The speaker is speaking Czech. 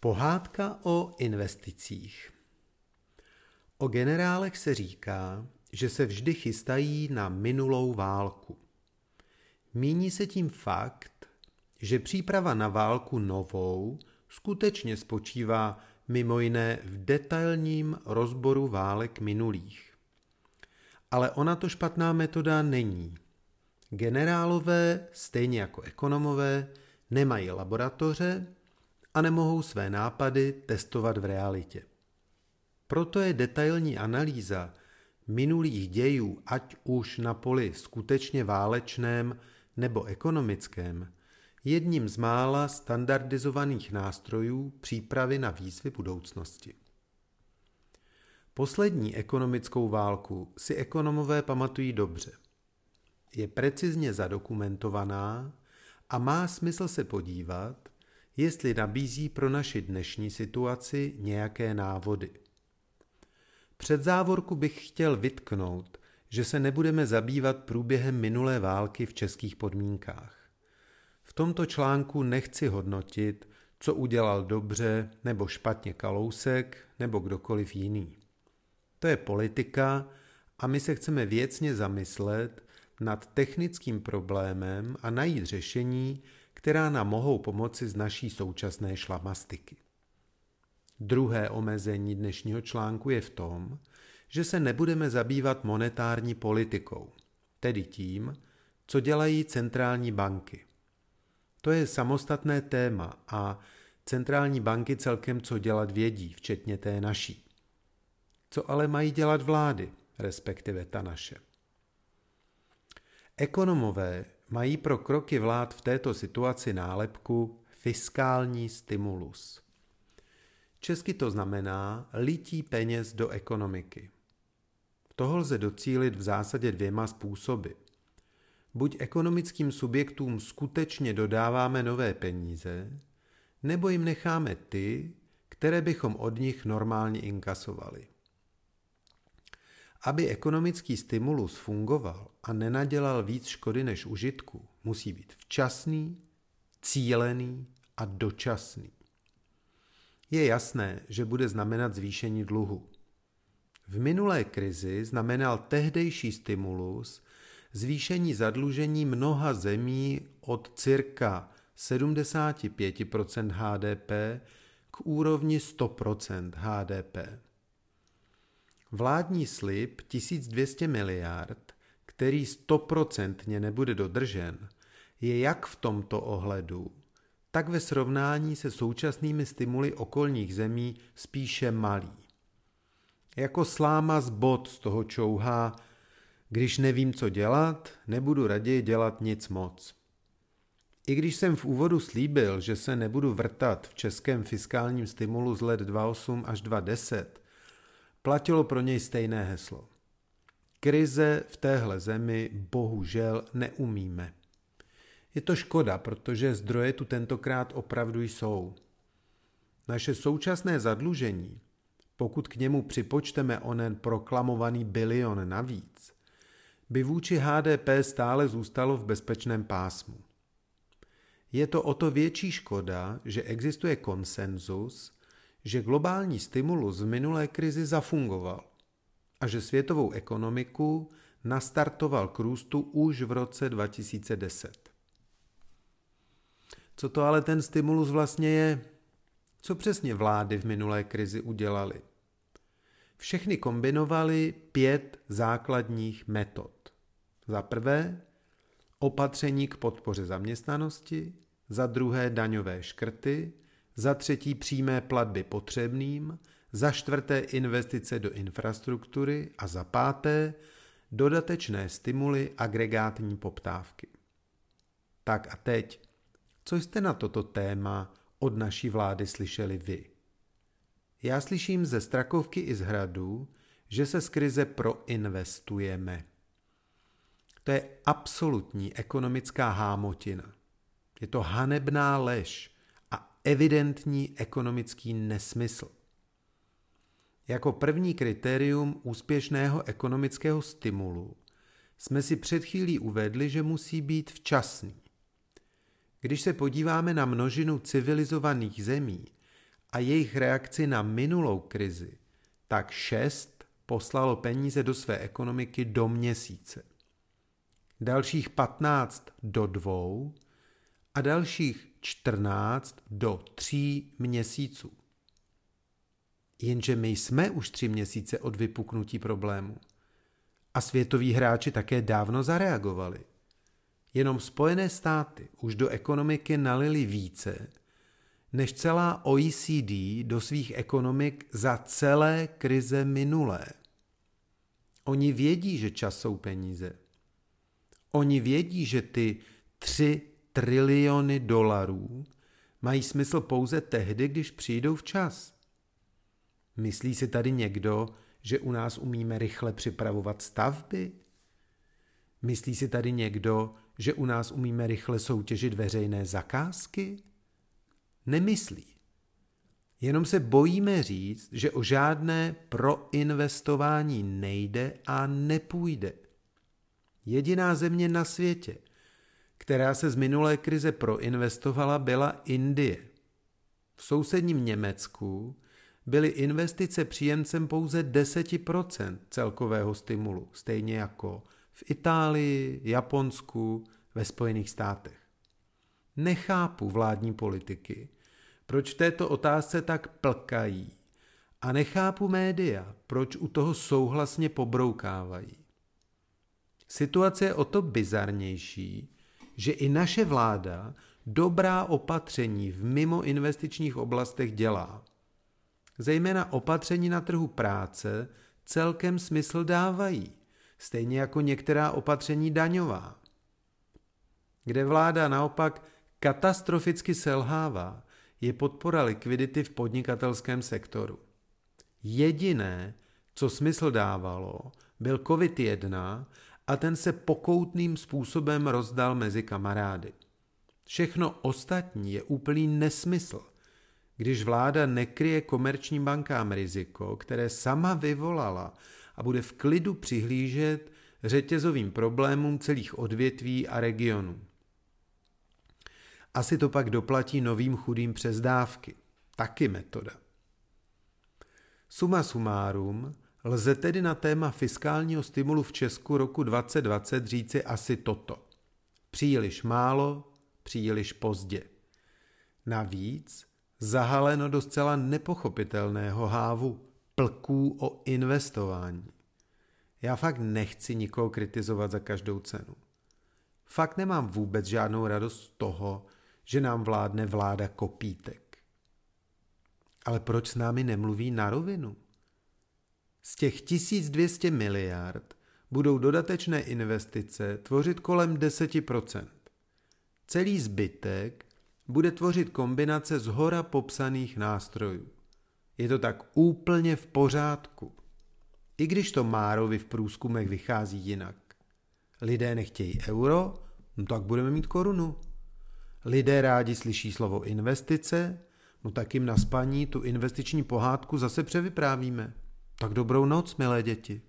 Pohádka o investicích. O generálech se říká, že se vždy chystají na minulou válku. Míní se tím fakt, že příprava na válku novou skutečně spočívá mimo jiné v detailním rozboru válek minulých. Ale ona to špatná metoda není. Generálové, stejně jako ekonomové, nemají laboratoře a nemohou své nápady testovat v realitě. Proto je detailní analýza minulých dějů, ať už na poli skutečně válečném nebo ekonomickém, jedním z mála standardizovaných nástrojů přípravy na výzvy budoucnosti. Poslední ekonomickou válku si ekonomové pamatují dobře. Je precizně zadokumentovaná a má smysl se podívat, jestli nabízí pro naši dnešní situaci nějaké návody. Před závorku bych chtěl vytknout, že se nebudeme zabývat průběhem minulé války v českých podmínkách. V tomto článku nechci hodnotit, co udělal dobře nebo špatně Kalousek nebo kdokoliv jiný. To je politika a my se chceme věcně zamyslet nad technickým problémem a najít řešení, která nám mohou pomoci z naší současné šlamastiky. Druhé omezení dnešního článku je v tom, že se nebudeme zabývat monetární politikou, tedy tím, co dělají centrální banky. To je samostatné téma a centrální banky celkem co dělat vědí, včetně té naší. Co ale mají dělat vlády, respektive ta naše? Ekonomové mají pro kroky vlád v této situaci nálepku fiskální stimulus. Česky to znamená lití peněz do ekonomiky. Toho lze docílit v zásadě dvěma způsoby. Buď ekonomickým subjektům skutečně dodáváme nové peníze, nebo jim necháme ty, které bychom od nich normálně inkasovali. Aby ekonomický stimulus fungoval a nenadělal víc škody než užitku, musí být včasný, cílený a dočasný. Je jasné, že bude znamenat zvýšení dluhu. V minulé krizi znamenal tehdejší stimulus zvýšení zadlužení mnoha zemí od cirka 75% HDP k úrovni 100% HDP. Vládní slib 1200 miliard, který stoprocentně nebude dodržen, je jak v tomto ohledu, tak ve srovnání se současnými stimuly okolních zemí spíše malý. Jako sláma z bod z toho čouhá, když nevím, co dělat, nebudu raději dělat nic moc. I když jsem v úvodu slíbil, že se nebudu vrtat v českém fiskálním stimulu z let 28 až 2010, platilo pro něj stejné heslo. Krize v téhle zemi bohužel neumíme. Je to škoda, protože zdroje tu tentokrát opravdu jsou. Naše současné zadlužení, pokud k němu připočteme onen proklamovaný bilion navíc, by vůči HDP stále zůstalo v bezpečném pásmu. Je to o to větší škoda, že existuje konsenzus, že globální stimulus v minulé krizi zafungoval a že světovou ekonomiku nastartoval k růstu už v roce 2010. Co to ale ten stimulus vlastně je? Co přesně vlády v minulé krizi udělaly? Všechny kombinovaly pět základních metod. Za prvé opatření k podpoře zaměstnanosti, za druhé daňové škrty, za třetí přímé platby potřebným, za čtvrté investice do infrastruktury a za páté dodatečné stimuly agregátní poptávky. Tak a teď, co jste na toto téma od naší vlády slyšeli vy? Já slyším ze Strakovky i z Hradu, že se z krize proinvestujeme. To je absolutní ekonomická hámotina. Je to hanebná lež evidentní ekonomický nesmysl. Jako první kritérium úspěšného ekonomického stimulu jsme si před chvílí uvedli, že musí být včasný. Když se podíváme na množinu civilizovaných zemí a jejich reakci na minulou krizi, tak šest poslalo peníze do své ekonomiky do měsíce. Dalších 15 do dvou a dalších 14 do tří měsíců. Jenže my jsme už tři měsíce od vypuknutí problému. A světoví hráči také dávno zareagovali. Jenom Spojené státy už do ekonomiky nalili více, než celá OECD do svých ekonomik za celé krize minulé. Oni vědí, že čas jsou peníze. Oni vědí, že ty tři triliony dolarů mají smysl pouze tehdy, když přijdou včas. Myslí si tady někdo, že u nás umíme rychle připravovat stavby? Myslí si tady někdo, že u nás umíme rychle soutěžit veřejné zakázky? Nemyslí. Jenom se bojíme říct, že o žádné proinvestování nejde a nepůjde. Jediná země na světě, která se z minulé krize proinvestovala, byla Indie. V sousedním Německu byly investice příjemcem pouze 10% celkového stimulu, stejně jako v Itálii, Japonsku, ve Spojených státech. Nechápu vládní politiky, proč v této otázce tak plkají a nechápu média, proč u toho souhlasně pobroukávají. Situace je o to bizarnější, že i naše vláda dobrá opatření v mimo investičních oblastech dělá. Zejména opatření na trhu práce celkem smysl dávají, stejně jako některá opatření daňová. Kde vláda naopak katastroficky selhává, je podpora likvidity v podnikatelském sektoru. Jediné, co smysl dávalo, byl COVID-1 a ten se pokoutným způsobem rozdal mezi kamarády. Všechno ostatní je úplný nesmysl, když vláda nekryje komerčním bankám riziko, které sama vyvolala a bude v klidu přihlížet řetězovým problémům celých odvětví a regionů. Asi to pak doplatí novým chudým přes dávky. Taky metoda. Suma sumárum, lze tedy na téma fiskálního stimulu v Česku roku 2020 říci asi toto. Příliš málo, příliš pozdě. Navíc zahaleno do zcela nepochopitelného hávu plků o investování. Já fakt nechci nikoho kritizovat za každou cenu. Fakt nemám vůbec žádnou radost z toho, že nám vládne vláda kopítek. Ale proč s námi nemluví na rovinu? Z těch 1200 miliard budou dodatečné investice tvořit kolem 10%. Celý zbytek bude tvořit kombinace z hora popsaných nástrojů. Je to tak úplně v pořádku. I když to Márovi v průzkumech vychází jinak. Lidé nechtějí euro, no tak budeme mít korunu. Lidé rádi slyší slovo investice, no tak jim na spaní tu investiční pohádku zase převyprávíme. Tak dobrou noc, milé děti.